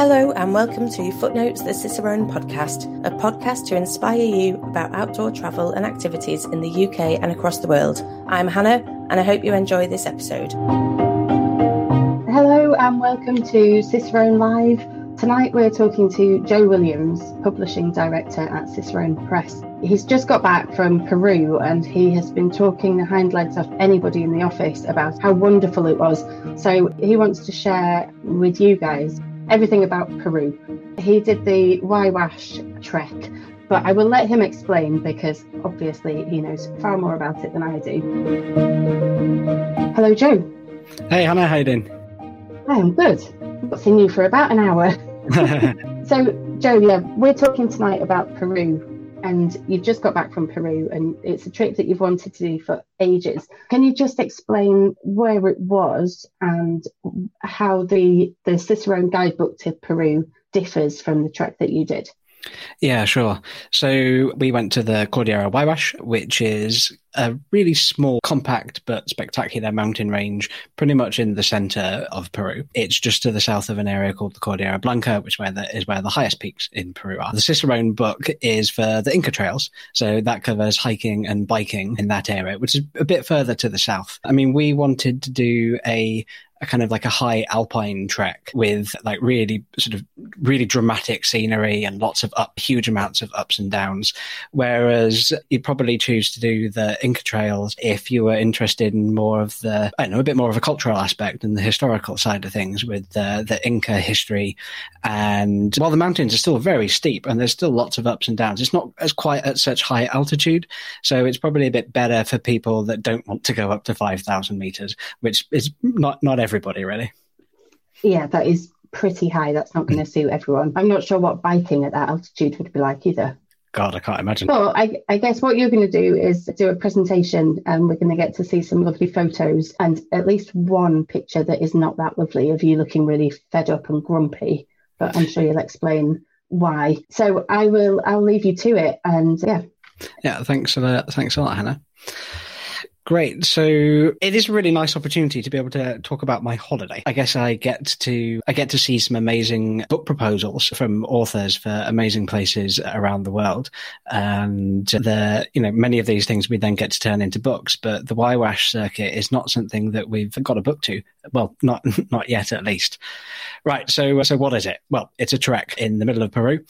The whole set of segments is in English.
Hello, and welcome to Footnotes the Cicerone podcast, a podcast to inspire you about outdoor travel and activities in the UK and across the world. I'm Hannah, and I hope you enjoy this episode. Hello, and welcome to Cicerone Live. Tonight we're talking to Joe Williams, Publishing Director at Cicerone Press. He's just got back from Peru and he has been talking the hind legs off anybody in the office about how wonderful it was. So he wants to share with you guys everything about Peru. He did the Huayhuash trek, but I will let him explain because obviously he knows far more about it than I do. Hello, Joe. Hey, Hannah, how are you doing? I'm good. Not seen you for about an hour. so, Joe, yeah, we're talking tonight about Peru and you've just got back from Peru and it's a trip that you've wanted to do for ages. Can you just explain where it was and how the the Cicerone guidebook to Peru differs from the trek that you did? Yeah, sure. So we went to the Cordillera Huayhuash, which is a really small, compact, but spectacular mountain range, pretty much in the center of Peru. It's just to the south of an area called the Cordillera Blanca, which where the, is where the highest peaks in Peru are. The Cicerone book is for the Inca trails. So that covers hiking and biking in that area, which is a bit further to the south. I mean, we wanted to do a a kind of like a high alpine trek with like really sort of really dramatic scenery and lots of up huge amounts of ups and downs whereas you'd probably choose to do the inca trails if you were interested in more of the i don't know a bit more of a cultural aspect and the historical side of things with the, the inca history and while the mountains are still very steep and there's still lots of ups and downs it's not as quite at such high altitude so it's probably a bit better for people that don't want to go up to 5000 meters which is not not everybody really. Yeah, that is pretty high. That's not going to hmm. suit everyone. I'm not sure what biking at that altitude would be like either. God, I can't imagine. Well, I, I guess what you're going to do is do a presentation, and we're going to get to see some lovely photos and at least one picture that is not that lovely of you looking really fed up and grumpy. But I'm sure you'll explain why. So I will. I'll leave you to it, and yeah. Yeah. Thanks a lot. Thanks a lot, Hannah. Great. So it is a really nice opportunity to be able to talk about my holiday. I guess I get to I get to see some amazing book proposals from authors for amazing places around the world, and the you know many of these things we then get to turn into books. But the Huayhuash circuit is not something that we've got a book to. Well, not not yet at least. Right. So so what is it? Well, it's a trek in the middle of Peru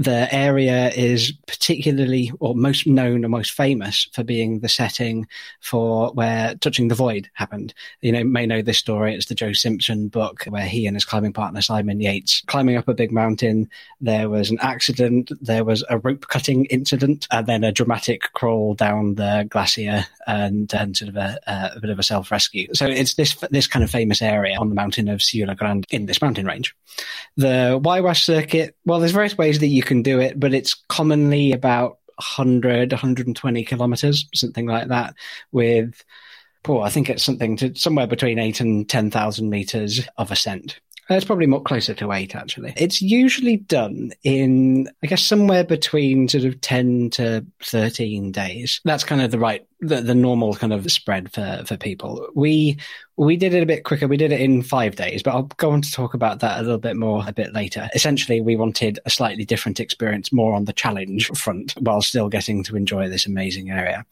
the area is particularly or most known or most famous for being the setting for where Touching the Void happened. You know, may know this story. It's the Joe Simpson book where he and his climbing partner Simon Yates climbing up a big mountain. There was an accident. There was a rope cutting incident and then a dramatic crawl down the glacier and, and sort of a, a bit of a self rescue. So it's this, this kind of famous area on the mountain of Siula Grande in this mountain range. The Huayhuash circuit, well, there's various ways that you can do it, but it's commonly about 100, 120 kilometers, something like that, with, oh, I think it's something to somewhere between eight and 10,000 meters of ascent. It's probably more closer to eight, actually. It's usually done in, I guess, somewhere between sort of 10 to 13 days. That's kind of the right, the, the normal kind of spread for, for people. We, we did it a bit quicker. We did it in five days, but I'll go on to talk about that a little bit more a bit later. Essentially, we wanted a slightly different experience, more on the challenge front, while still getting to enjoy this amazing area.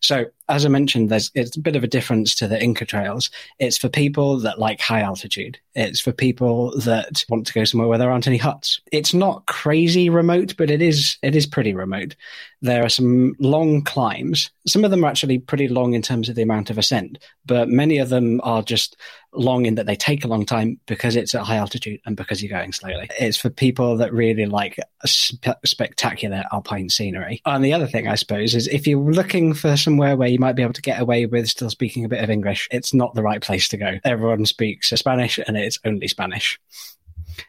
So, as I mentioned, there's it's a bit of a difference to the Inca trails. It's for people that like high altitude. It's for people that want to go somewhere where there aren't any huts. It's not crazy remote, but it is it is pretty remote. There are some long climbs. Some of them are actually pretty long in terms of the amount of ascent, but many of them are just long in that they take a long time because it's at high altitude and because you're going slowly. It's for people that really like spe- spectacular alpine scenery. And the other thing, I suppose, is if you're looking for somewhere where you might be able to get away with still speaking a bit of English, it's not the right place to go. Everyone speaks Spanish and it's only Spanish.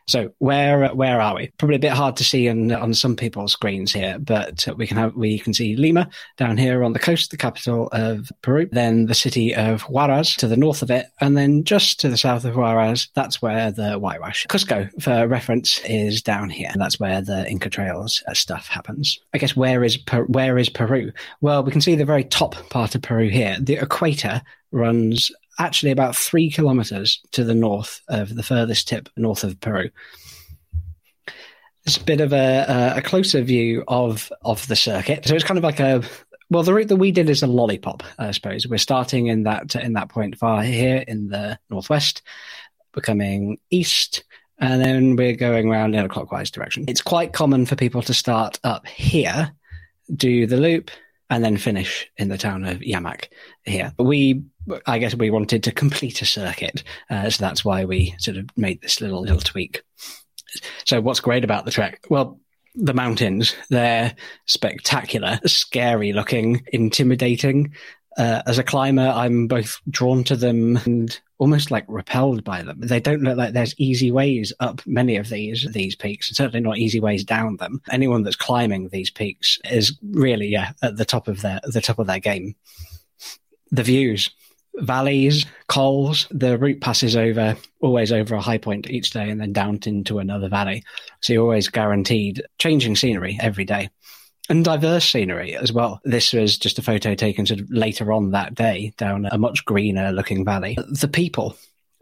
So where where are we? Probably a bit hard to see on on some people's screens here, but we can have we can see Lima down here on the coast, the capital of Peru. Then the city of Huaraz to the north of it, and then just to the south of Huaraz, that's where the Huayhuash. Cusco, for reference, is down here, that's where the Inca Trails stuff happens. I guess where is where is Peru? Well, we can see the very top part of Peru here. The equator runs actually about three kilometers to the north of the furthest tip north of Peru. It's a bit of a, a closer view of of the circuit. So it's kind of like a well, the route that we did is a lollipop, I suppose. We're starting in that in that point far here in the northwest, becoming east, and then we're going around in a clockwise direction. It's quite common for people to start up here, do the loop, and then finish in the town of Llamac here. We, I guess, we wanted to complete a circuit, uh, so that's why we sort of made this little little tweak. So, what's great about the trek? Well, the mountains. They're spectacular, scary looking, intimidating. Uh, as a climber, I'm both drawn to them and almost like repelled by them. They don't look like there's easy ways up many of these these peaks, and certainly not easy ways down them. Anyone that's climbing these peaks is really yeah at the top of their the top of their game. The views, valleys, cols. The route passes over always over a high point each day and then down into another valley. So you're always guaranteed changing scenery every day. And diverse scenery as well. This was just a photo taken sort of later on that day down a much greener looking valley. The people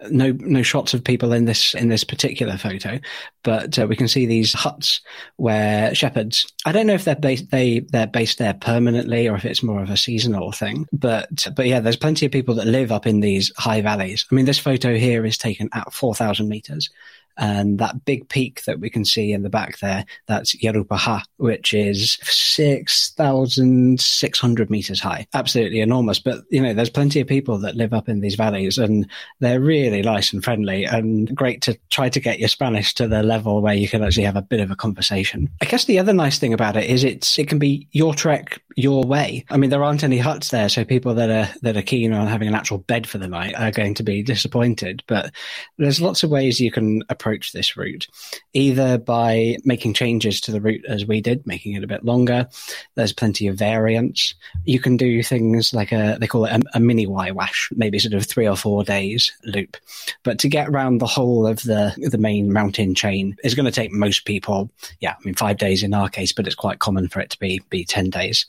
no no shots of people in this in this particular photo, but uh, we can see these huts where shepherds. I don't know if they're based they they're based there permanently or if it's more of a seasonal thing. But but yeah, there's plenty of people that live up in these high valleys. I mean, this photo here is taken at four thousand meters, and that big peak that we can see in the back there, that's Yerupajá, which is 6,600 meters high. Absolutely enormous. But, you know, there's plenty of people that live up in these valleys and they're really nice and friendly and great to try to get your Spanish to the level where you can actually have a bit of a conversation. I guess the other nice thing about it is it's, it can be your trek your way. I mean, there aren't any huts there. So people that are, that are keen on having an actual bed for the night are going to be disappointed, but there's lots of ways you can approach approach this route, either by making changes to the route as we did, making it a bit longer. There's plenty of variants. You can do things like a, they call it a, a mini Huayhuash, maybe sort of three or four days loop. But to get around the whole of the, the main mountain chain is going to take most people, yeah, I mean, five days in our case, but it's quite common for it to be, be 10 days.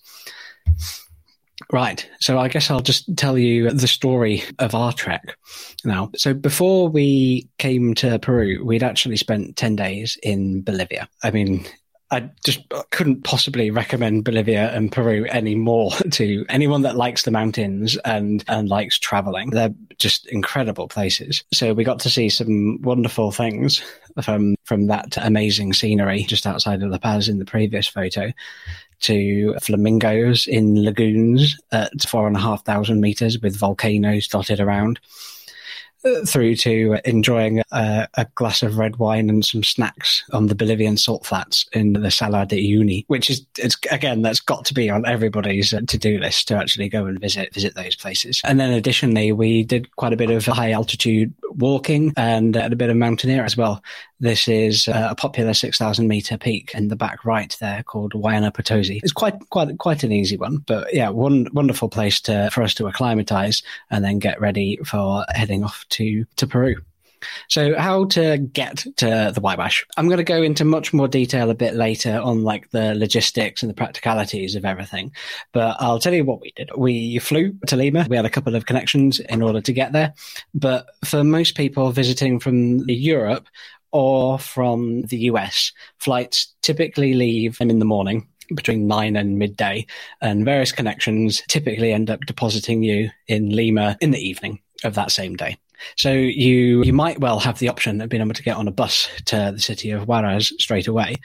Right. So I guess I'll just tell you the story of our trek now. So before we came to Peru, we'd actually spent 10 days in Bolivia. I mean, I just couldn't possibly recommend Bolivia and Peru anymore to anyone that likes the mountains and, and likes traveling. They're just incredible places. So we got to see some wonderful things from, from that amazing scenery just outside of La Paz in the previous photo to flamingos in lagoons at four and a half thousand meters with volcanoes dotted around through to enjoying a, a, glass of red wine and some snacks on the Bolivian salt flats in the Salar de Uyuni, which is again that's got to be on everybody's uh, to do list to actually go and visit visit those places. And then additionally, we did quite a bit of high altitude walking and a bit of mountaineer as well. This is uh, a popular 6,000 meter peak in the back right there called Huayna Potosi. It's quite, quite, quite an easy one, but yeah, one wonderful place to, for us to acclimatize and then get ready for heading off to, to Peru. So how to get to the Huayhuash? I'm going to go into much more detail a bit later on like the logistics and the practicalities of everything. But I'll tell you what we did. We flew to Lima. We had a couple of connections in order to get there. But for most people visiting from Europe or from the US, flights typically leave them in the morning between nine and midday, and various connections typically end up depositing you in Lima in the evening of that same day. So you you might well have the option of being able to get on a bus to the city of Huaraz straight away.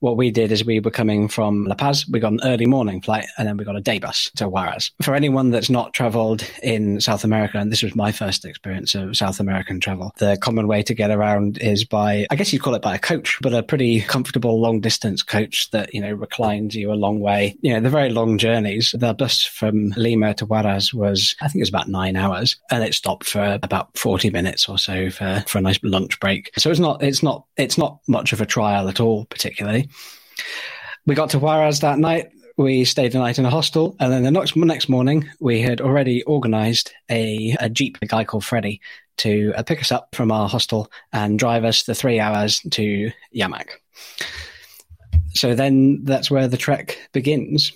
What we did is we were coming from La Paz, we got an early morning flight, and then we got a day bus to Huaraz. For anyone that's not traveled in South America, and this was my first experience of South American travel, the common way to get around is by, I guess you'd call it by a coach, but a pretty comfortable long distance coach that, you know, reclines you a long way. You know, the very long journeys. The bus from Lima to Huaraz was, I think it was about nine hours, and it stopped for about 40 minutes or so for, for a nice lunch break. So it's not, it's not, it's not much of a trial at all, particularly. We got to Huaraz that night. We stayed the night in a hostel, and then the next next morning we had already organised a, a jeep, a guy called Freddie, to uh, pick us up from our hostel and drive us the three hours to Llamac. So then that's where the trek begins.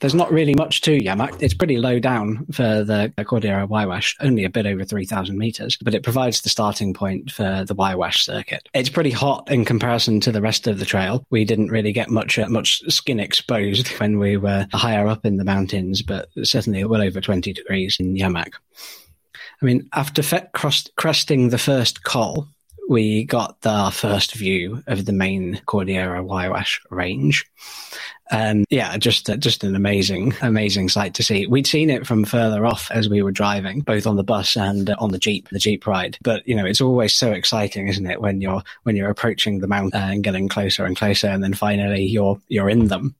There's not really much to Llamac. It's pretty low down for the Cordillera Huayhuash, only a bit over 3,000 meters, but it provides the starting point for the Huayhuash circuit. It's pretty hot in comparison to the rest of the trail. We didn't really get much uh, much skin exposed when we were higher up in the mountains, but certainly well over 20 degrees in Llamac. I mean, after fe- cresting the first col, we got our first view of the main Cordillera Huayhuash range. And yeah, just uh, just an amazing, amazing sight to see. We'd seen it from further off as we were driving, both on the bus and uh, on the jeep, the jeep ride. But you know, it's always so exciting, isn't it, when you're when you're approaching the mountain uh, and getting closer and closer, and then finally you're you're in them.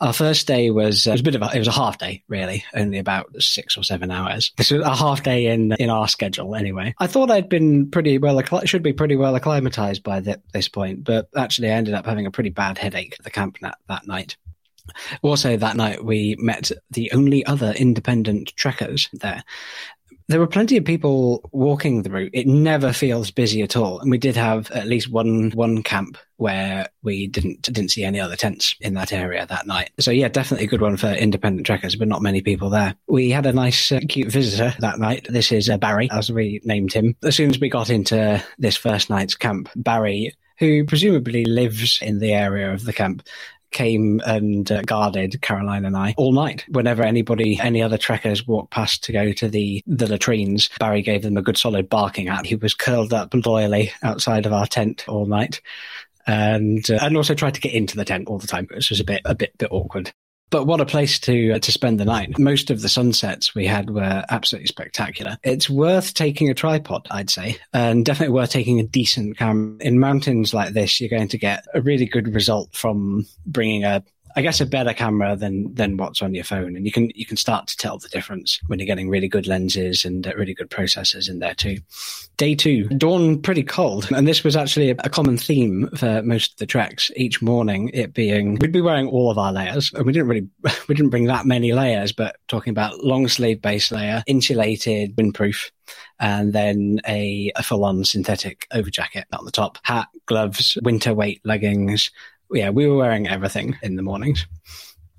Our first day was, uh, was a bit of a, it was a half day, really, only about six or seven hours. This was a half day in, in our schedule anyway. I thought I'd been pretty well, should be pretty well acclimatized by the, this point, but actually I ended up having a pretty bad headache at the camp that, that night. Also, that night we met the only other independent trekkers there there were plenty of people walking the route. It never feels busy at all. And we did have at least one one camp where we didn't didn't see any other tents in that area that night. So yeah, definitely a good one for independent trekkers, but not many people there. We had a nice, uh, cute visitor that night. This is uh, Barry, as we named him. As soon as we got into this first night's camp, Barry who presumably lives in the area of the camp, came and uh, guarded Caroline and I all night. Whenever anybody, any other trekkers walked past to go to the, the latrines, Barry gave them a good solid barking at. He was curled up loyally outside of our tent all night and uh, and also tried to get into the tent all the time, which was a bit a bit bit awkward. But what a place to uh, to spend the night. Most of the sunsets we had were absolutely spectacular. It's worth taking a tripod, I'd say, and definitely worth taking a decent camera. In mountains like this, you're going to get a really good result from bringing a I guess a better camera than than what's on your phone, and you can you can start to tell the difference when you're getting really good lenses and uh, really good processors in there too. Day two, dawn pretty cold, and this was actually a, common theme for most of the treks. Each morning, it being we'd be wearing all of our layers, and we didn't really we didn't bring that many layers, but talking about long sleeve base layer, insulated, windproof, and then a, a full on synthetic overjacket on the top, hat, gloves, winter weight leggings, yeah, we were wearing everything in the mornings.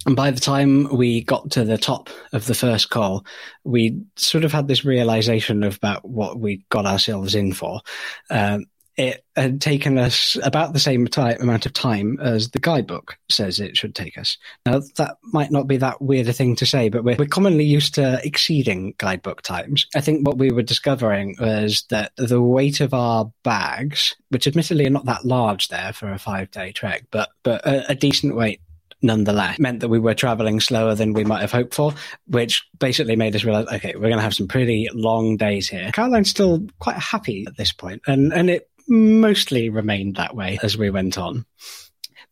And by the time we got to the top of the first col, we sort of had this realization about what we got ourselves in for. Um, it had taken us about the same amount of time as the guidebook says it should take us. Now, that might not be that weird a thing to say, but we're, we're commonly used to exceeding guidebook times. I think what we were discovering was that the weight of our bags, which admittedly are not that large there for a five day trek, but, but a, a decent weight nonetheless meant that we were traveling slower than we might have hoped for, which basically made us realize, okay, we're going to have some pretty long days here. Caroline's still quite happy at this point, and and it mostly remained that way as we went on.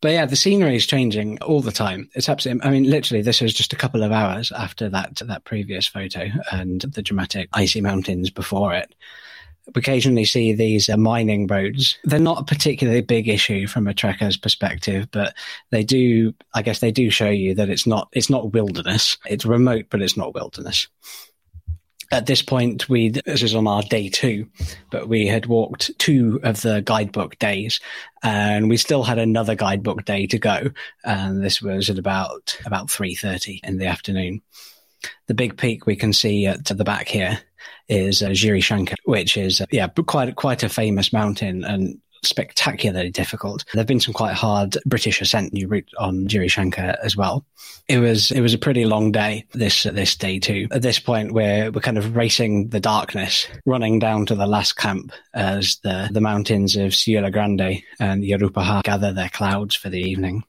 But yeah, the scenery is changing all the time. It's absolutely, I mean, literally, this was just a couple of hours after that, that previous photo and the dramatic icy mountains before it. We occasionally see these uh, mining roads. They're not a particularly big issue from a trekker's perspective, but they do, I guess they do show you that it's not, it's not wilderness. It's remote, but it's not wilderness at this point, we this is on our day two, but we had walked two of the guidebook days, and we still had another guidebook day to go. And this was at about about three thirty in the afternoon. The big peak we can see at the back here is uh, Shankar, which is uh, yeah quite quite a famous mountain and spectacularly difficult. There have been some quite hard British ascent new route on Jirishanca as well. It was it was a pretty long day this this day too. At this point, we're we're kind of racing the darkness, running down to the last camp as the the mountains of Siula Grande and Yerupajá gather their clouds for the evening.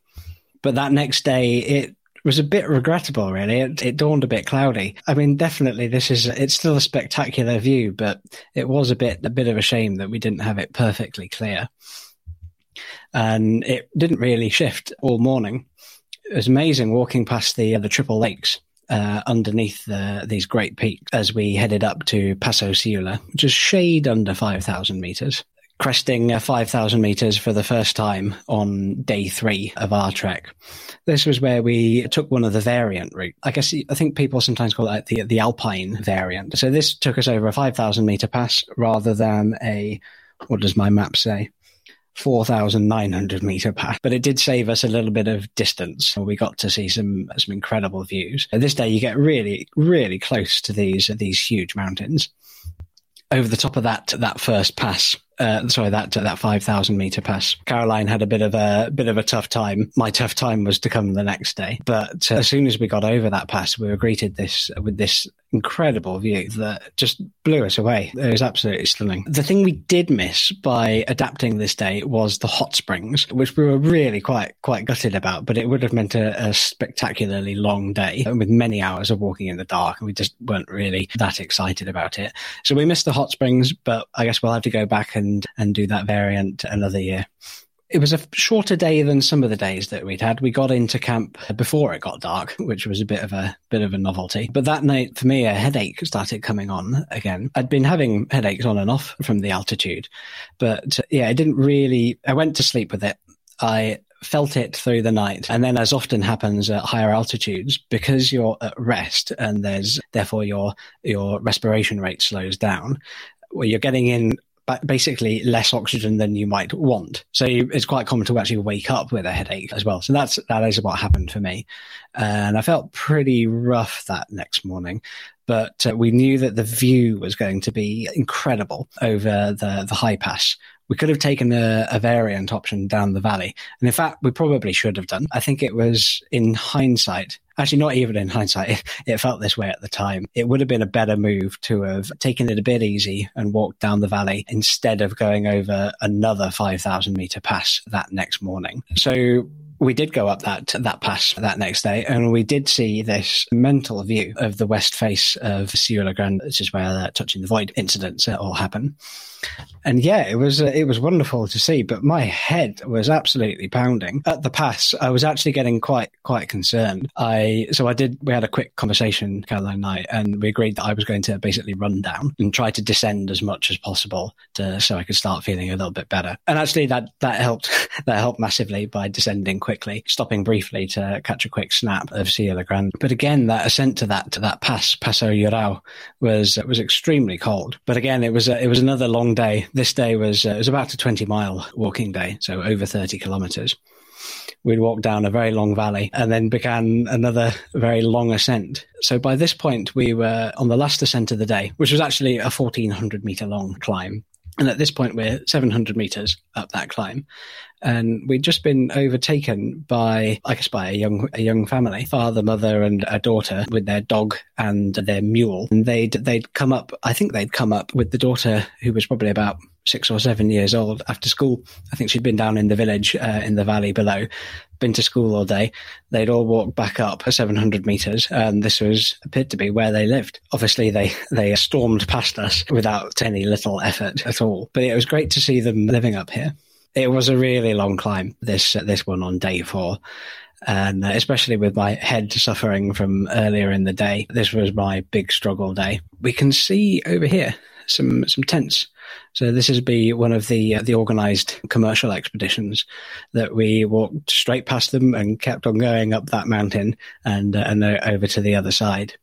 But that next day, it was a bit regrettable, really. It, it, dawned a bit cloudy. I mean, definitely this is, it's still a spectacular view, but it was a bit, a bit of a shame that we didn't have it perfectly clear. And it didn't really shift all morning. It was amazing walking past the, the triple lakes. Uh, underneath the, these great peaks as we headed up to Paso Siula, which is shade under 5,000 meters cresting uh, 5,000 meters for the first time on day three of our trek. This was where we took one of the variant route. I guess I think people sometimes call it the, the alpine variant. So this took us over a 5,000 meter pass rather than a, what does my map say? 4,900 meter pass, but it did save us a little bit of distance. We got to see some some incredible views. This day, you get really, really close to these these huge mountains. Over the top of that that first pass, uh, sorry, that that five thousand meter pass. Caroline had a bit of a bit of a tough time. My tough time was to come the next day, but uh, as soon as we got over that pass, we were greeted this with this incredible view that just blew us away. It was absolutely stunning. The thing we did miss by adapting this day was the hot springs, which we were really quite quite gutted about. But it would have meant a, a spectacularly long day with many hours of walking in the dark, and we just weren't really that excited about it. So we missed the hot springs, but I guess we'll have to go back and and do that variant another year it was a shorter day than some of the days that we'd had. We got into camp before it got dark, which was a bit of a bit of a novelty. But that night, for me, a headache started coming on again. I'd been having headaches on and off from the altitude, but yeah, I didn't really. I went to sleep with it. I felt it through the night. And then as often happens at higher altitudes, because you're at rest and there's therefore your your respiration rate slows down, well, you're getting in basically less oxygen than you might want. So it's quite common to actually wake up with a headache as well. So that's that is what happened for me, and I felt pretty rough that next morning. But uh, we knew that the view was going to be incredible over the the high pass, we could have taken a, a, variant option down the valley. And in fact, we probably should have done. I think it was in hindsight, actually not even in hindsight, it, it, felt this way at the time. It would have been a better move to have taken it a bit easy and walked down the valley instead of going over another 5,000 meter pass that next morning. So we did go up that that pass that next day, and we did see this mental view of the west face of Siula Grande, which is where the touching the void incidents all happen and yeah, it was uh, it was wonderful to see. But my head was absolutely pounding at the pass. I was actually getting quite quite concerned. I so I did. We had a quick conversation, Caroline and I, and we agreed that I was going to basically run down and try to descend as much as possible to so I could start feeling a little bit better. And actually, that that helped. that helped massively by descending quickly, stopping briefly to catch a quick snap of Siula Grande. But again, that ascent to that to that pass, Paso Yurao, was was extremely cold. But again, it was a, it was another long day. This day was uh, it was about a 20 mile walking day, so over 30 kilometers. We'd walk down a very long valley and then began another very long ascent. So by this point, we were on the last ascent of the day, which was actually a 1400 meter long climb. And at this point, we're 700 meters up that climb. And we'd just been overtaken by, I guess, by a young, a young family, father, mother, and a daughter with their dog and their mule. And they'd, they'd come up, I think they'd come up with the daughter who was probably about six or seven years old after school. I think she'd been down in the village, uh, in the valley below, been to school all day. They'd all walked back up 700 meters, and this was appeared to be where they lived. Obviously, they they stormed past us without any little effort at all. But it was great to see them living up here. It was a really long climb. This uh, this one on day four and uh, especially with my head suffering from earlier in the day, this was my big struggle day. We can see over here some some tents so this is be one of the uh, the organised commercial expeditions that we walked straight past them and kept on going up that mountain and uh, and over to the other side.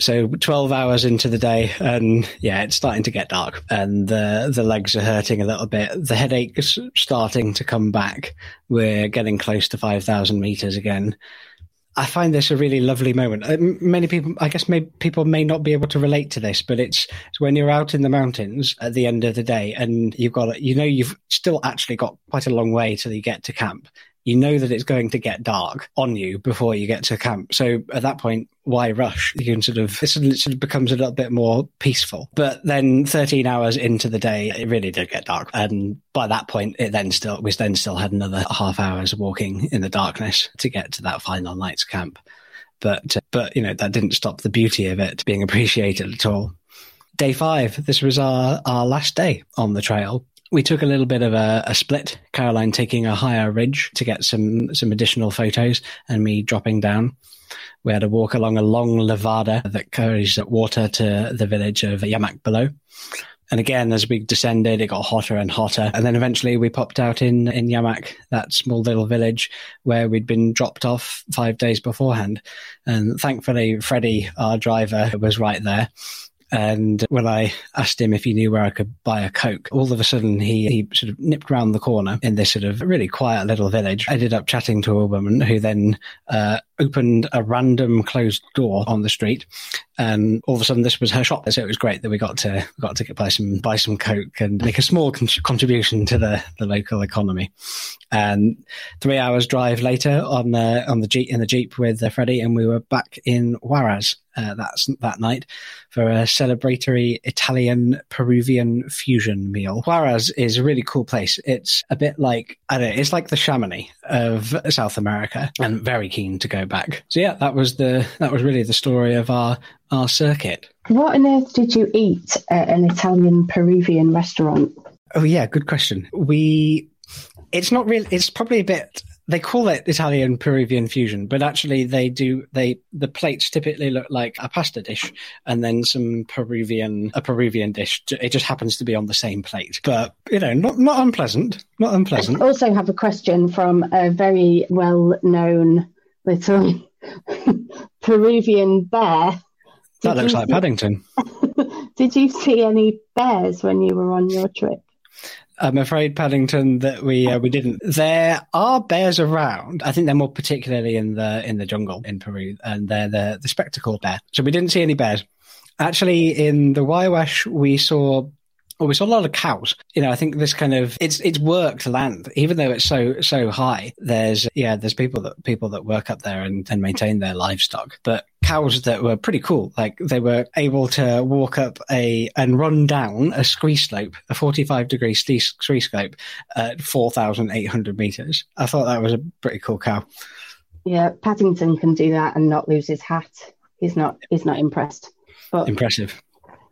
So 12 hours into the day and yeah, it's starting to get dark and the, the legs are hurting a little bit. The headache's starting to come back. We're getting close to 5,000 meters again. I find this a really lovely moment. Uh, many people, I guess, may, people may not be able to relate to this, but it's, it's, when you're out in the mountains at the end of the day and you've got, you know, you've still actually got quite a long way till you get to camp you know that it's going to get dark on you before you get to camp. So at that point, why rush? You can sort of, this sort of becomes a little bit more peaceful. But then 13 hours into the day, it really did get dark. And by that point, it then still, we then still had another half hours walking in the darkness to get to that final night's camp. But, uh, but, you know, that didn't stop the beauty of it being appreciated at all day five. This was our, our last day on the trail we took a little bit of a, a, split. Caroline taking a higher ridge to get some some additional photos, and me dropping down. We had a walk along a long levada that carries water to the village of Llamac below. And again, as we descended, it got hotter and hotter. And then eventually we popped out in, in Llamac, that small little village where we'd been dropped off five days beforehand. And thankfully, Freddie, our driver, was right there And when I asked him if he knew where I could buy a Coke, all of a sudden he, he sort of nipped round the corner in this sort of really quiet little village. I ended up chatting to a woman who then uh, opened a random closed door on the street and all of a sudden this was her shop so it was great that we got to got to get buy some buy some coke and make a small con- contribution to the the local economy and three hours drive later on the on the jeep in the jeep with uh, freddie and we were back in Huaraz uh, that that night for a celebratory Italian Peruvian fusion meal. Huaraz is a really cool place. It's a bit like I don't know, it's like the Chamonix of South America, and very keen to go back. So yeah, that was the that was really the story of our our circuit. What on earth did you eat at an Italian Peruvian restaurant? Oh yeah, good question. We it's not really it's probably a bit they call it Italian Peruvian fusion, but actually they do they the plates typically look like a pasta dish and then some Peruvian a Peruvian dish. It just happens to be on the same plate, but you know, not not unpleasant, not unpleasant. I also have a question from a very well known little Peruvian bear. Did that looks like see, Paddington. did you see any bears when you were on your trip? I'm afraid, Paddington, that we uh, we didn't. There are bears around. I think they're more particularly in the in the jungle in Peru, and they're the the spectacled bear. So we didn't see any bears. Actually, in the Huayhuash, we saw well, we saw a lot of cows. You know, I think this kind of it's it's worked land, even though it's so so high. There's yeah, there's people that people that work up there and, and maintain their livestock. But cows that were pretty cool. Like they were able to walk up a and run down a scree slope, a 45 degree scree slope at 4,800 meters. I thought that was a pretty cool cow. Yeah, Paddington can do that and not lose his hat. He's not. He's not impressed. But impressive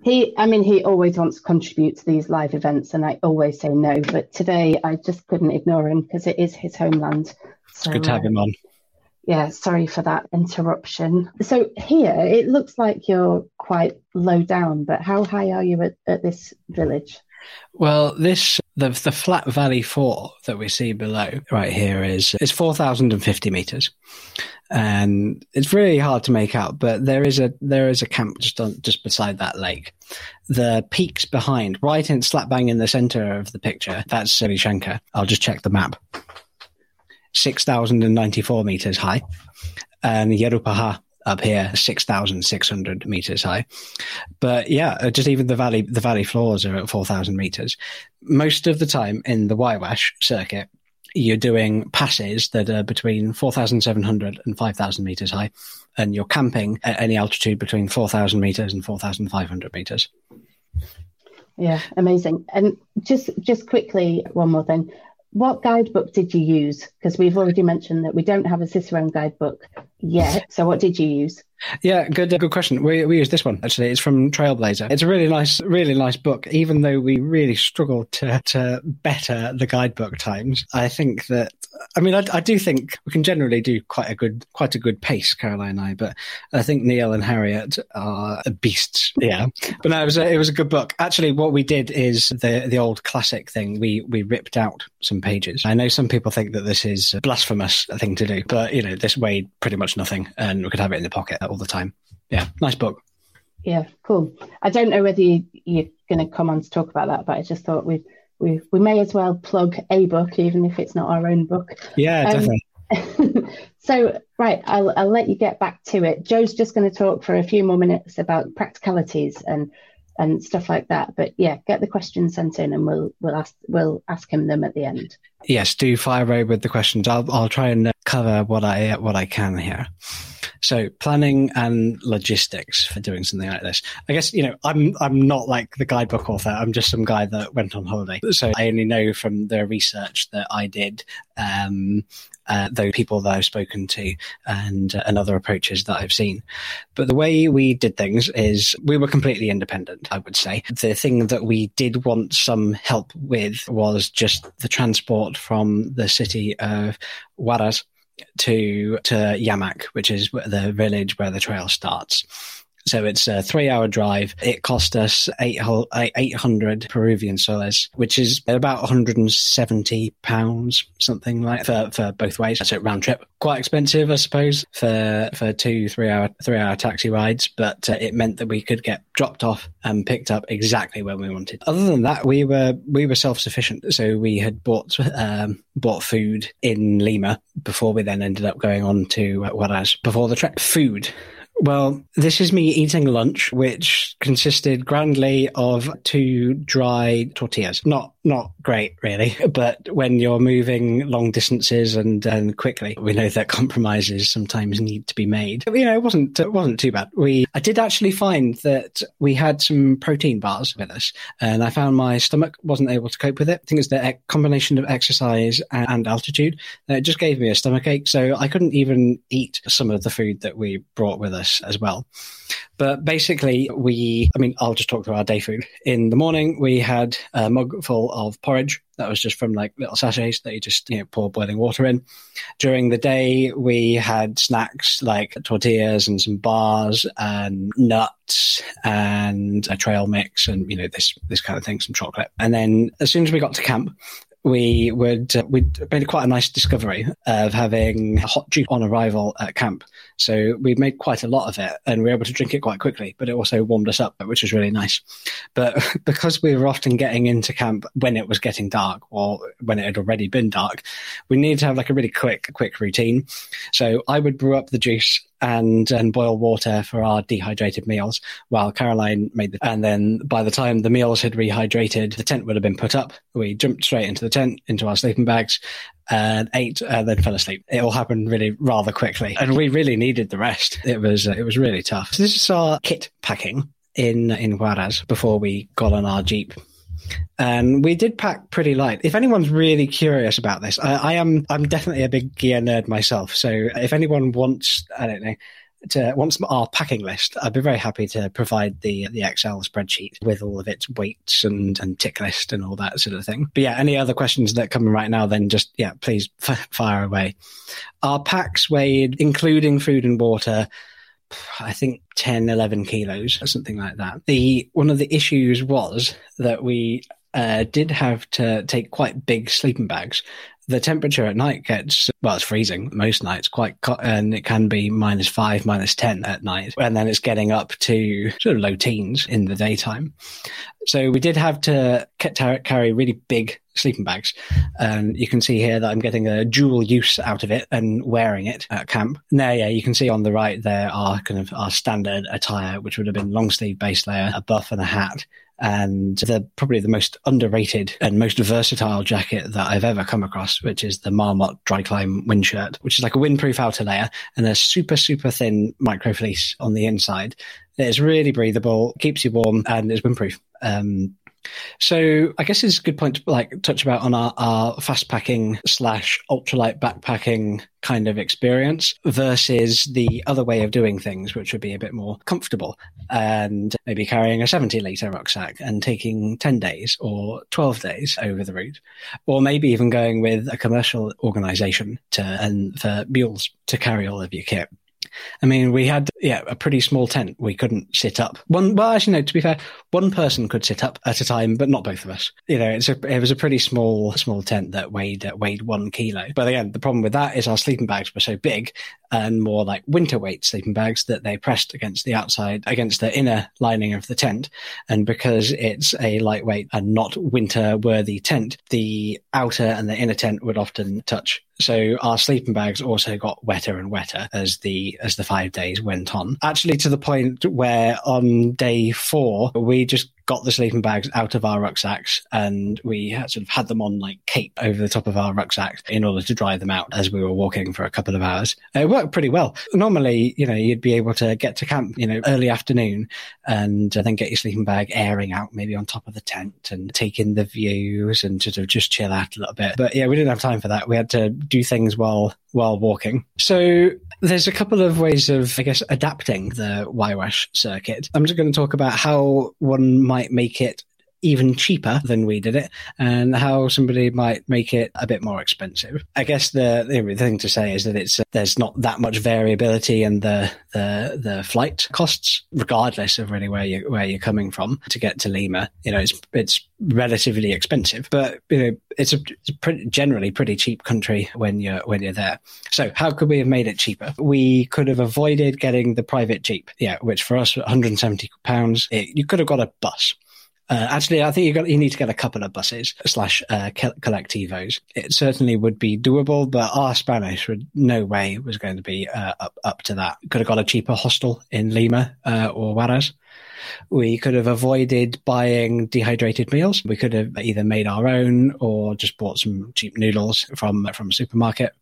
he, I mean, he always wants to contribute to these live events, and I always say no. But today, I just couldn't ignore him because it is his homeland. So, it's good to have uh, him on. Yeah, sorry for that interruption. So here, it looks like you're quite low down, but how high are you at, at this village? Well, this the the flat valley four that we see below right here is is four thousand and fifty meters, and it's really hard to make out. But there is a there is a camp just on just beside that lake. The peaks behind, right in slap bang in the center of the picture, that's Jirishanca. I'll just check the map. Six thousand and ninety four meters high, and Yerupajá up here, 6,600 meters high. But yeah, uh, just even the valley, the valley floors are at 4,000 meters. Most of the time in the Huayhuash circuit, you're doing passes that are between 4,700 and 5,000 meters high, and you're camping at any altitude between 4,000 meters and 4,500 meters. Yeah, amazing. And just just quickly, one more thing what guidebook did you use? Because we've already mentioned that we don't have a Cicerone guidebook yet. So what did you use? Yeah, good, uh, good question. We we use this one actually. It's from Trailblazer. It's a really nice, really nice book. Even though we really struggled to to better the guidebook times, I think that I mean I, I do think we can generally do quite a good quite a good pace, Caroline and I. But I think Neil and Harriet are beasts. Yeah, but no, it was a, it was a good book. Actually, what we did is the the old classic thing. We we ripped out some pages. I know some people think that this is a blasphemous thing to do, but you know this weighed pretty much nothing, and we could have it in the pocket all the time. Yeah, nice book. Yeah, cool. I don't know whether you, you're going to come on to talk about that, but I just thought we we we may as well plug a book, even if it's not our own book. Yeah, um, definitely. so, right, I'll I'll let you get back to it. Joe's just going to talk for a few more minutes about practicalities and and stuff like that. But yeah, get the questions sent in, and we'll we'll ask we'll ask him them at the end. Yes, do fire away with the questions. I'll I'll try and cover what I what I can here. So planning and logistics for doing something like this. I guess, you know, I'm, I'm not like the guidebook author. I'm just some guy that went on holiday. So I only know from the research that I did, um, uh, people that I've spoken to and, uh, and other approaches that I've seen. But the way we did things is we were completely independent, I would say. The thing that we did want some help with was just the transport from the city of Huaraz to to Llamac, which is the village where the trail starts. So it's a three hour drive. It cost us 800 Peruvian soles, which is about 170 pounds, something like for, for both ways. That's a round trip. Quite expensive, I suppose, for, for two, three hour, three hour taxi rides, but uh, it meant that we could get dropped off and picked up exactly when we wanted. Other than that, we were, we were self sufficient. So we had bought, um, bought food in Lima before we then ended up going on to Huaraz before the trek. Food well, this is me eating lunch, which consisted grandly of two dry tortillas. Not not great, really. But when you're moving long distances and, and quickly, we know that compromises sometimes need to be made. You know, it wasn't it wasn't too bad. We I did actually find that we had some protein bars with us, and I found my stomach wasn't able to cope with it. I think it's the combination of exercise and, altitude. It just gave me a stomach ache, so I couldn't even eat some of the food that we brought with us as well. But basically, we, I mean, I'll just talk through our day food. In the morning, we had a mug full of porridge. That was just from like little sachets that you just, you know, pour boiling water in. During the day, we had snacks like tortillas and some bars and nuts and a trail mix and, you know, this, this kind of thing, some chocolate. And then as soon as we got to camp, we would uh, we made quite a nice discovery of having hot juice on arrival at camp. So we made quite a lot of it, and we were able to drink it quite quickly. But it also warmed us up, which was really nice. But because we were often getting into camp when it was getting dark, or when it had already been dark, we needed to have like a really quick quick routine. So I would brew up the juice and and boil water for our dehydrated meals while Caroline made the and then by the time the meals had rehydrated the tent would have been put up. We jumped straight into the tent into our sleeping bags and ate and then fell asleep. It all happened really rather quickly and we really needed the rest. It was uh, it was really tough. So this is our kit packing in in Huaraz before we got on our jeep and we did pack pretty light. If anyone's really curious about this, I, I, am I'm definitely a big gear nerd myself. So if anyone wants, I don't know. To, wants our packing list, I'd be very happy to provide the the Excel spreadsheet with all of its weights and, and tick list and all that sort of thing. But yeah, any other questions that come in right now, then just yeah, please f- fire away. Our packs weighed, including food and water, I think 10, 11 kilos or something like that. The one of the issues was that we uh, did have to take quite big sleeping bags. The temperature at night gets well, it's freezing most nights, quite, and it can be minus five, minus ten at night, and then it's getting up to sort of low teens in the daytime. So we did have to carry really big sleeping bags. And you can see here that I'm getting a dual use out of it and wearing it at camp. Now, yeah, you can see on the right there are kind of our standard attire, which would have been long sleeve base layer, a buff and a hat. And the probably the most underrated and most versatile jacket that I've ever come across, which is the Marmot DriClime wind shirt, which is like a windproof outer layer and a super, super thin micro fleece on the inside. It's really breathable, keeps you warm, and is windproof. Um, so I guess it's a good point to like touch about on our, our fast packing slash ultralight backpacking kind of experience versus the other way of doing things, which would be a bit more comfortable and maybe carrying a 70 litre rucksack and taking 10 days or 12 days over the route, or maybe even going with a commercial organization to, and for mules to carry all of your kit. I mean, we had yeah a pretty small tent. We couldn't sit up. One well, actually no. To be fair, one person could sit up at a time, but not both of us. You know, it's a it was a pretty small small tent that weighed uh, weighed one kilo. But again, the problem with that is our sleeping bags were so big and more like winter weight sleeping bags that they pressed against the outside against the inner lining of the tent. And because it's a lightweight and not winter worthy tent, the outer and the inner tent would often touch so our sleeping bags also got wetter and wetter as the as the five days went on. Actually, to the point where on day four we just got the sleeping bags out of our rucksacks and we sort of had them on like cape over the top of our rucksacks in order to dry them out as we were walking for a couple of hours. Uh, it worked pretty well. Normally, you know, you'd be able to get to camp, you know, early afternoon and uh, then get your sleeping bag airing out maybe on top of the tent and take in the views and sort of just chill out a little bit. But yeah, we didn't have time for that. We had to do things while while walking. So there's a couple of ways of, I guess, adapting the Huayhuash circuit. I'm just going to talk about how one might make it even cheaper than we did it and how somebody might make it a bit more expensive. I guess the, the thing to say is that it's, uh, there's not that much variability in the, the, the flight costs, regardless of really where you, where you're coming from to get to Lima. You know, it's, it's relatively expensive, but you know, it's a, it's a pretty, generally pretty cheap country when you're, when you're there. So how could we have made it cheaper? We could have avoided getting the private jeep. Yeah. Which for us, 170 pounds, you could have got a bus. Uh, actually, I think you got you need to get a couple of buses slash uh, colectivos. It certainly would be doable, but our Spanish would no way was going to be uh, up up to that. Could have got a cheaper hostel in Lima uh, or Huaraz. We could have avoided buying dehydrated meals. We could have either made our own or just bought some cheap noodles from from a supermarket.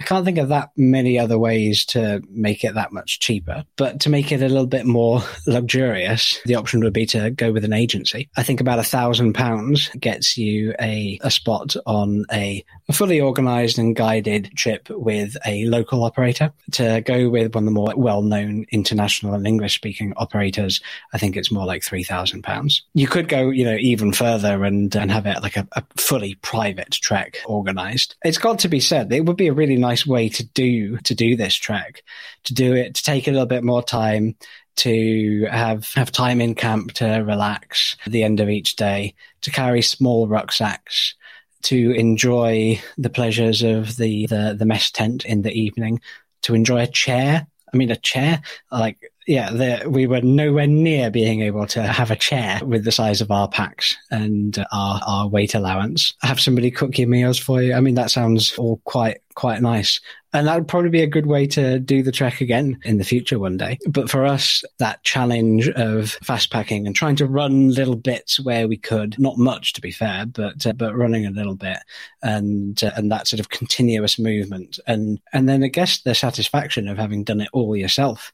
I can't think of that many other ways to make it that much cheaper. But to make it a little bit more luxurious, the option would be to go with an agency. I think about a thousand pounds gets you a, a spot on a, fully organized and guided trip with a local operator. To go with one of the more well known international and English speaking operators, I think it's more like three thousand pounds. You could go, you know, even further and, and have it like a, a fully private trek organized. It's got to be said, it would be a really nice nice way to do to do this trek, to do it, to take a little bit more time, to have have time in camp to relax at the end of each day, to carry small rucksacks, to enjoy the pleasures of the, the, the mess tent in the evening, to enjoy a chair. I mean, a chair, like yeah, the, we were nowhere near being able to have a chair with the size of our packs and our, our weight allowance. Have somebody cook your meals for you. I mean, that sounds all quite, quite nice. And that would probably be a good way to do the trek again in the future one day. But for us, that challenge of fast packing and trying to run little bits where we could, not much to be fair, but, uh, but running a little bit and, uh, and that sort of continuous movement. And, and then I guess the satisfaction of having done it all yourself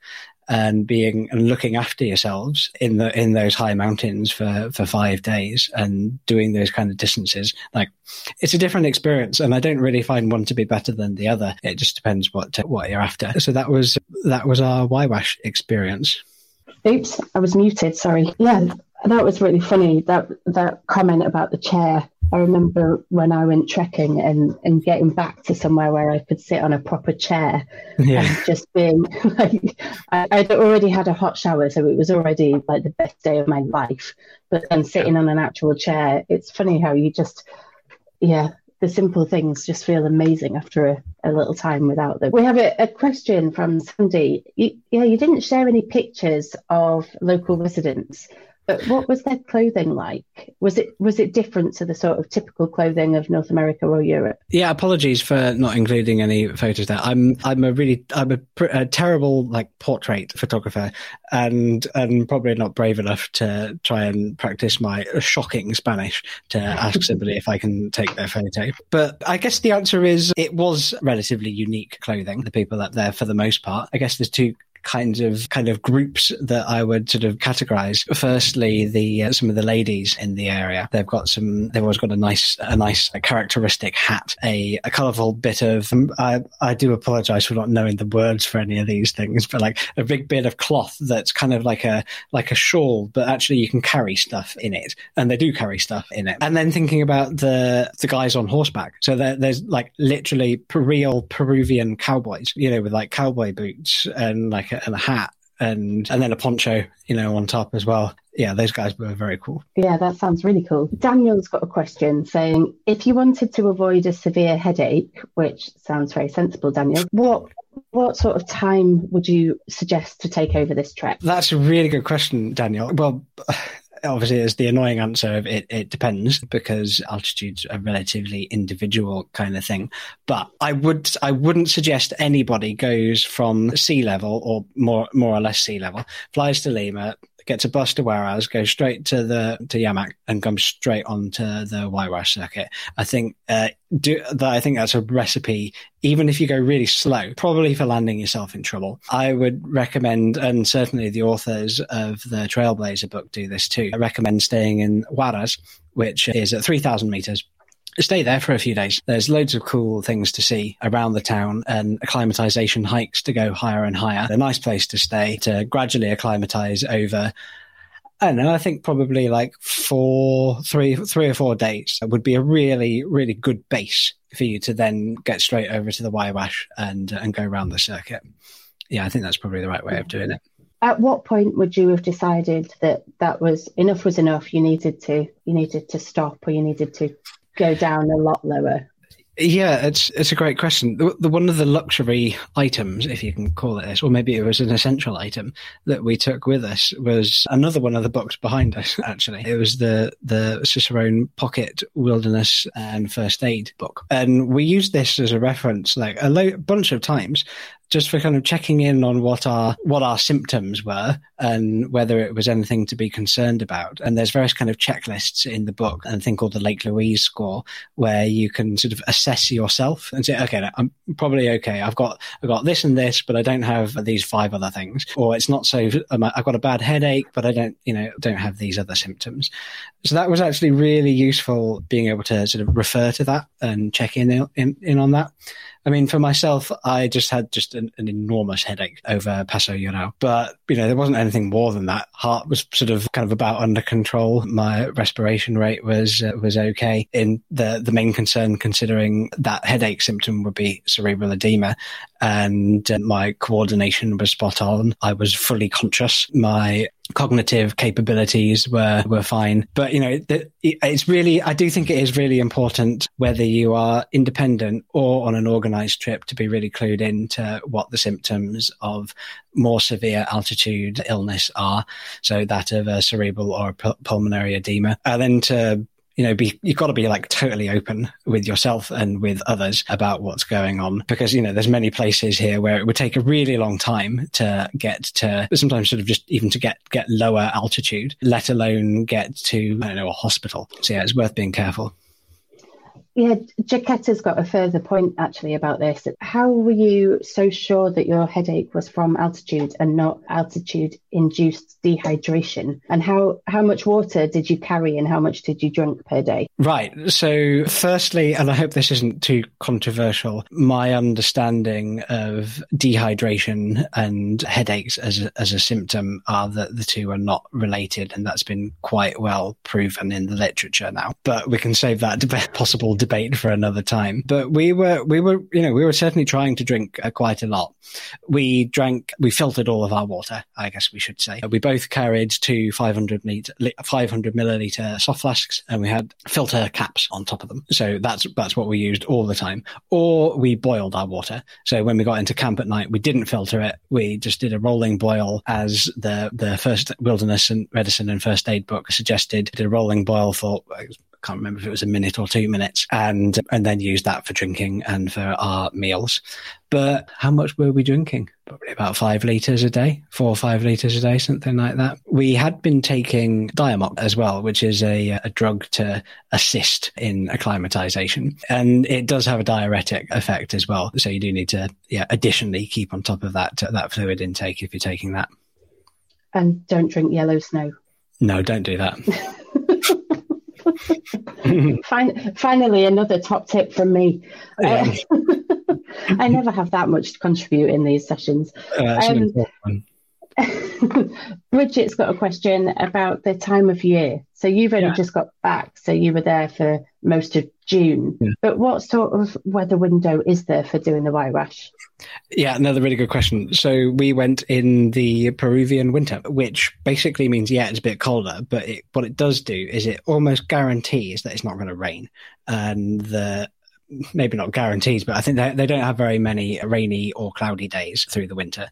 and being and looking after yourselves in the in those high mountains for for five days and doing those kind of distances. Like it's a different experience and i don't really find one to be better than the other. It just depends what what you're after. So that was that was our Huayhuash experience. Oops i was muted sorry. Yeah that was really funny that that comment about the chair I remember when I went trekking and, and getting back to somewhere where I could sit on a proper chair yeah. and just being like, I, I'd already had a hot shower, so it was already like the best day of my life. But then sitting on an actual chair, it's funny how you just, yeah, the simple things just feel amazing after a, a little time without them. We have a, a question from Sandy. You, yeah, you didn't share any pictures of local residents. But what was their clothing like? Was it was it different to the sort of typical clothing of North America or Europe? Yeah, apologies for not including any photos there. I'm I'm a really I'm a, a terrible like portrait photographer, and and probably not brave enough to try and practice my shocking Spanish to ask somebody if I can take their photo. But I guess the answer is it was relatively unique clothing. The people up there, for the most part, I guess there's two kinds of kind of groups that I would sort of categorize. Firstly, the uh, some of the ladies in the area, they've got some, they've always got a nice, a nice characteristic hat, a, a colorful bit of, um, I, I do apologize for not knowing the words for any of these things, but like a big bit of cloth that's kind of like a, like a shawl, but actually you can carry stuff in it. And they do carry stuff in it. And then thinking about the, the guys on horseback. So there, there's like literally real Peruvian cowboys, you know, with like cowboy boots and like and a hat and and then a poncho, you know, on top as well. Yeah, those guys were very cool. Yeah, that sounds really cool. Daniel's got a question saying, if you wanted to avoid a severe headache, which sounds very sensible, Daniel, what what sort of time would you suggest to take over this trek? That's a really good question, Daniel. Well, obviously there's the annoying answer of it, it depends because altitude's a relatively individual kind of thing. But I would, I wouldn't suggest anybody goes from sea level or more, more or less sea level, flies to Lima, gets a bus to Huaraz, goes straight to the to Llamac, and comes straight onto the Huayhuash circuit. I think uh, do that. I think that's a recipe. Even if you go really slow, probably for landing yourself in trouble. I would recommend, and certainly the authors of the Trailblazer book do this too. I recommend staying in Huaraz, which is at three thousand meters stay there for a few days. There's loads of cool things to see around the town and acclimatization hikes to go higher and higher. A nice place to stay to gradually acclimatize over I don't know. I think probably like four, three, three or four days would be a really, really good base for you to then get straight over to the Huayhuash and and go around the circuit. Yeah, I think that's probably the right way of doing it. At what point would you have decided that that was enough was enough? You needed to you needed to stop, or you needed to go down a lot lower. Yeah, it's it's a great question. The, the, one of the luxury items, if you can call it this, or maybe it was an essential item that we took with us, was another one of the books behind us. Actually, it was the the Cicerone Pocket Wilderness and First Aid book, and we used this as a reference like a lo- bunch of times just for kind of checking in on what our what our symptoms were and whether it was anything to be concerned about. And there's various kind of checklists in the book, and a thing called the Lake Louise score, where you can sort of assess yourself and say, okay, I'm probably okay. I've got I've got this and this, but I don't have these five other things. Or it's not so. Um, I've got a bad headache, but I don't, you know, don't have these other symptoms. So that was actually really useful being able to sort of refer to that and check in in, in on that. I mean, for myself, I just had just an, an, enormous headache over Paso Llorao, but you know, there wasn't anything more than that. Heart was sort of kind of about under control. My respiration rate was uh, was okay. In the the main concern, considering that headache symptom would be cerebral edema, and uh, my coordination was spot on. I was fully conscious. My cognitive capabilities were were fine. But you know it's really i do think it is really important whether you are independent or on an organized trip to be really clued into what the symptoms of more severe altitude illness are. So that of a cerebral or pulmonary edema. And then to you know, be, you've got to be like totally open with yourself and with others about what's going on because, you know, there's many places here where it would take a really long time to get to sometimes sort of just even to get, get lower altitude, let alone get to, I don't know, a hospital. So yeah, it's worth being careful. Yeah, Jaquetta's got a further point actually about this. How were you so sure that your headache was from altitude and not altitude induced dehydration? And how, how much water did you carry and how much did you drink per day? Right. So, firstly, and I hope this isn't too controversial, my understanding of dehydration and headaches as a, as a symptom are that the two are not related. And that's been quite well proven in the literature now. But we can save that to possible debate for another time. But we were, we were, you know, we were certainly trying to drink uh, quite a lot. We drank, we filtered all of our water, I guess we should say. We both carried two 500 meter, 500 milliliter soft flasks and we had filter caps on top of them. So that's, that's what we used all the time. Or we boiled our water. So when we got into camp at night, we didn't filter it. We just did a rolling boil as the, the first wilderness and medicine and first aid book suggested. Did a rolling boil for can't remember if it was a minute or two minutes, and and then use that for drinking and for our meals. But how much were we drinking? Probably about five liters a day, four or five liters a day, something like that. We had been taking Diamox as well, which is a, a drug to assist in acclimatization. And it does have a diuretic effect as well. So you do need to, yeah, additionally keep on top of that, that fluid intake if you're taking that. And don't drink yellow snow. No, don't do that. finally, another top tip from me. Yeah. Uh, I never have that much to contribute in these sessions. Uh, um, Bridget's got a question about the time of year. So you've only yeah. just got back, so you were there for most of June. Yeah. But what sort of weather window is there for doing the Huayhuash? Yeah, another really good question. So we went in the Peruvian winter, which basically means yeah, it's a bit colder, but it, what it does do is it almost guarantees that it's not going to rain, and the maybe not guarantees, but I think they, they don't have very many rainy or cloudy days through the winter.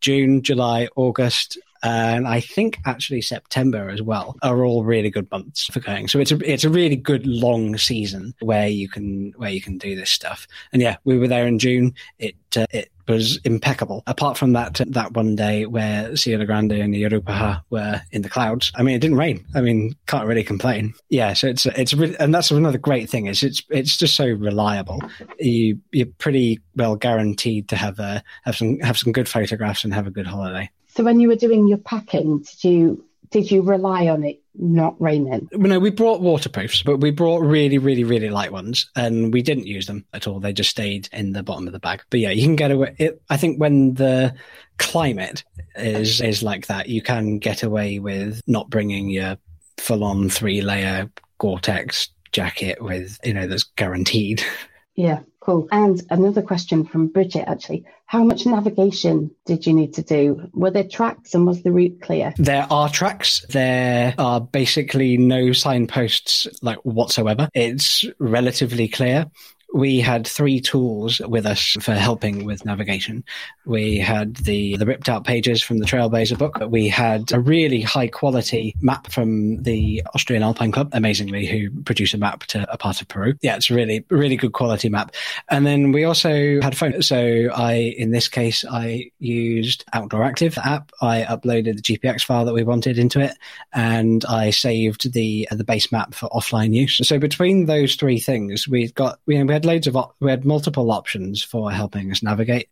June, July, August, and I think actually September as well are all really good months for going. So it's a it's a really good long season where you can where you can do this stuff. And yeah, we were there in June. It uh, it was impeccable. Apart from that that one day where Siula Grande and Yerupajá were in the clouds. I mean, it didn't rain. I mean, can't really complain. Yeah, so it's it's really, and that's another great thing is it's it's just so reliable. You you're pretty well guaranteed to have a have some have some good photographs and have a good holiday. So when you were doing your packing, did you did you rely on it not raining? No, we brought waterproofs, but we brought really, really, really light ones, and we didn't use them at all. They just stayed in the bottom of the bag. But yeah, you can get away. It, I think when the climate is is like that, you can get away with not bringing your full on three layer Gore-Tex jacket with you know that's guaranteed. Yeah, cool. And another question from Bridget actually. How much navigation did you need to do? Were there tracks and was the route clear? There are tracks. There are basically no signposts like whatsoever. It's relatively clear we had three tools with us for helping with navigation. We had the, the ripped out pages from the Trailblazer book. We had a really high quality map from the Austrian Alpine Club, amazingly, who produce a map to a part of Peru. Yeah, it's a really, really good quality map. And then we also had phone. So I, in this case, I used Outdoor Active app. I uploaded the GPX file that we wanted into it and I saved the, the base map for offline use. So between those three things, we've got, we, we had loads of, we had multiple options for helping us navigate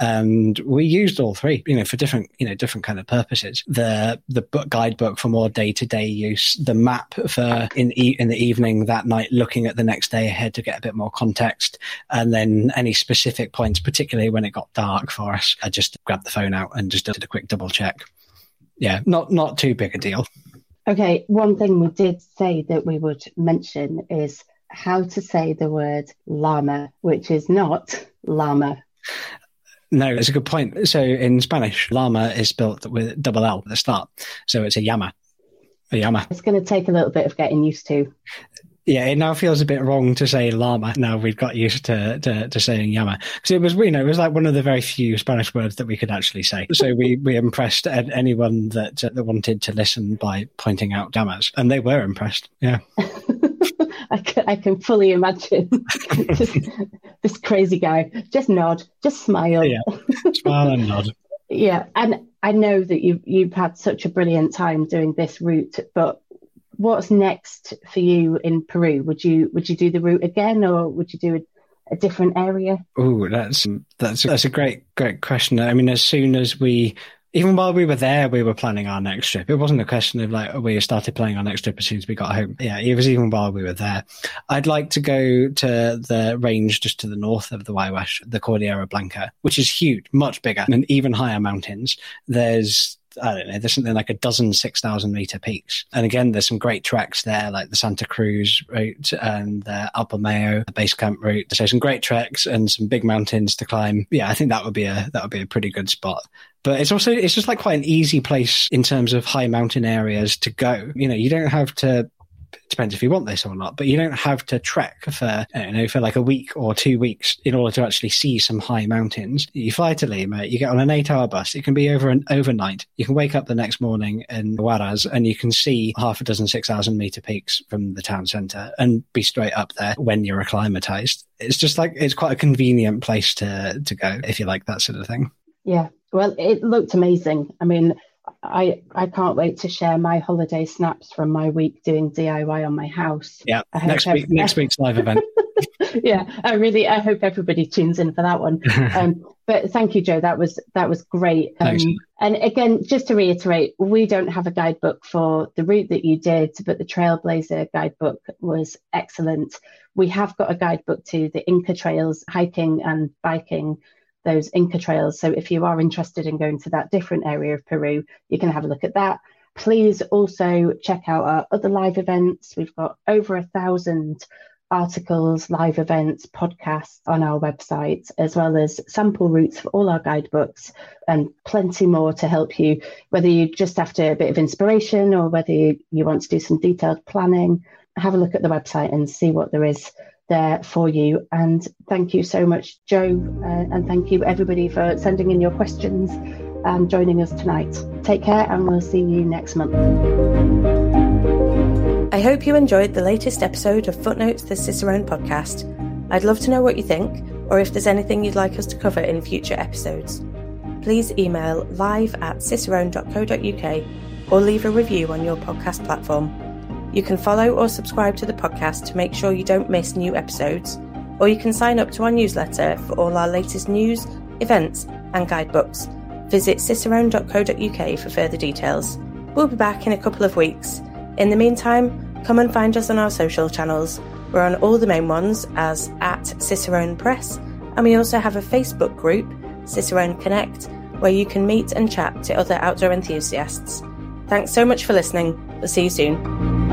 and we used all three you know for different you know different kind of purposes. The the book guidebook for more day-to-day use the map for in e- in the evening that night looking at the next day ahead to get a bit more context and then any specific points particularly when it got dark for us i just grabbed the phone out and just did a quick double check. Yeah not not too big a deal. Okay one thing we did say that we would mention is how to say the word llama which is not llama no, it's a good point. So in Spanish, llama is spelled with double L at the start. So it's a llama. A llama. It's going to take a little bit of getting used to. Yeah, it now feels a bit wrong to say llama. Now we've got used to to, to saying llama because it was you know it was like one of the very few Spanish words that we could actually say. So we we impressed anyone that that wanted to listen by pointing out llamas, and they were impressed. Yeah. I can, I can fully imagine this, this, crazy guy. Just nod, just smile. Yeah, smile and nod. yeah, and I know that you've you've had such a brilliant time doing this route, but what's next for you in Peru? Would you would you do the route again, or would you do a, a different area? Oh, that's that's that's a great great question. I mean, as soon as we even while we were there, we were planning our next trip. It wasn't a question of like, we started planning our next trip as soon as we got home. Yeah, it was even while we were there. I'd like to go to the range just to the north of the Huayhuash, the Cordillera Blanca, which is huge, much bigger and even higher mountains. There's I don't know, there's something like a dozen 6,000 meter peaks. And again, there's some great treks there, like the Santa Cruz route and the Alpamayo, the base camp route. So some great treks and some big mountains to climb. Yeah, I think that would be a, that would be a pretty good spot but it's also it's just like quite an easy place in terms of high mountain areas to go you know you don't have to depends if you want this or not, but you don't have to trek for, you know, for like a week or two weeks in order to actually see some high mountains. You fly to Lima, you get on an eight hour bus. It can be over an overnight. You can wake up the next morning in Huaraz and you can see half a dozen 6,000 meter peaks from the town center and be straight up there when you're acclimatized. It's just like, it's quite a convenient place to, to go if you like that sort of thing. Yeah. Well, it looked amazing. I mean, I I can't wait to share my holiday snaps from my week doing DIY on my house. Yeah, next week, next week's live event. yeah, I really I hope everybody tunes in for that one. Um, but thank you, Joe. That was that was great. Um, and again, just to reiterate, we don't have a guidebook for the route that you did, but the Trailblazer guidebook was excellent. We have got a guidebook to the Inca trails, hiking and biking those Inca trails. So if you are interested in going to that different area of Peru, you can have a look at that. Please also check out our other live events. We've got over a thousand articles, live events, podcasts on our website, as well as sample routes for all our guidebooks and plenty more to help you, whether you just after a bit of inspiration or whether you, you want to do some detailed planning. Have a look at the website and see what there is there for you. And thank you so much, Joe, uh, and thank you everybody for sending in your questions and joining us tonight. Take care, and we'll see you next month. I hope you enjoyed the latest episode of Footnotes the Cicerone podcast. I'd love to know what you think, or if there's anything you'd like us to cover in future episodes. Please email live at cicerone.co.uk or leave a review on your podcast platform. You can follow or subscribe to the podcast to make sure you don't miss new episodes, or you can sign up to our newsletter for all our latest news, events, and guidebooks. Visit cicerone.co.uk for further details. We'll be back in a couple of weeks. In the meantime, come and find us on our social channels. We're on all the main ones as at Cicerone Press, and we also have a Facebook group, Cicerone Connect, where you can meet and chat to other outdoor enthusiasts. Thanks so much for listening. We'll see you soon.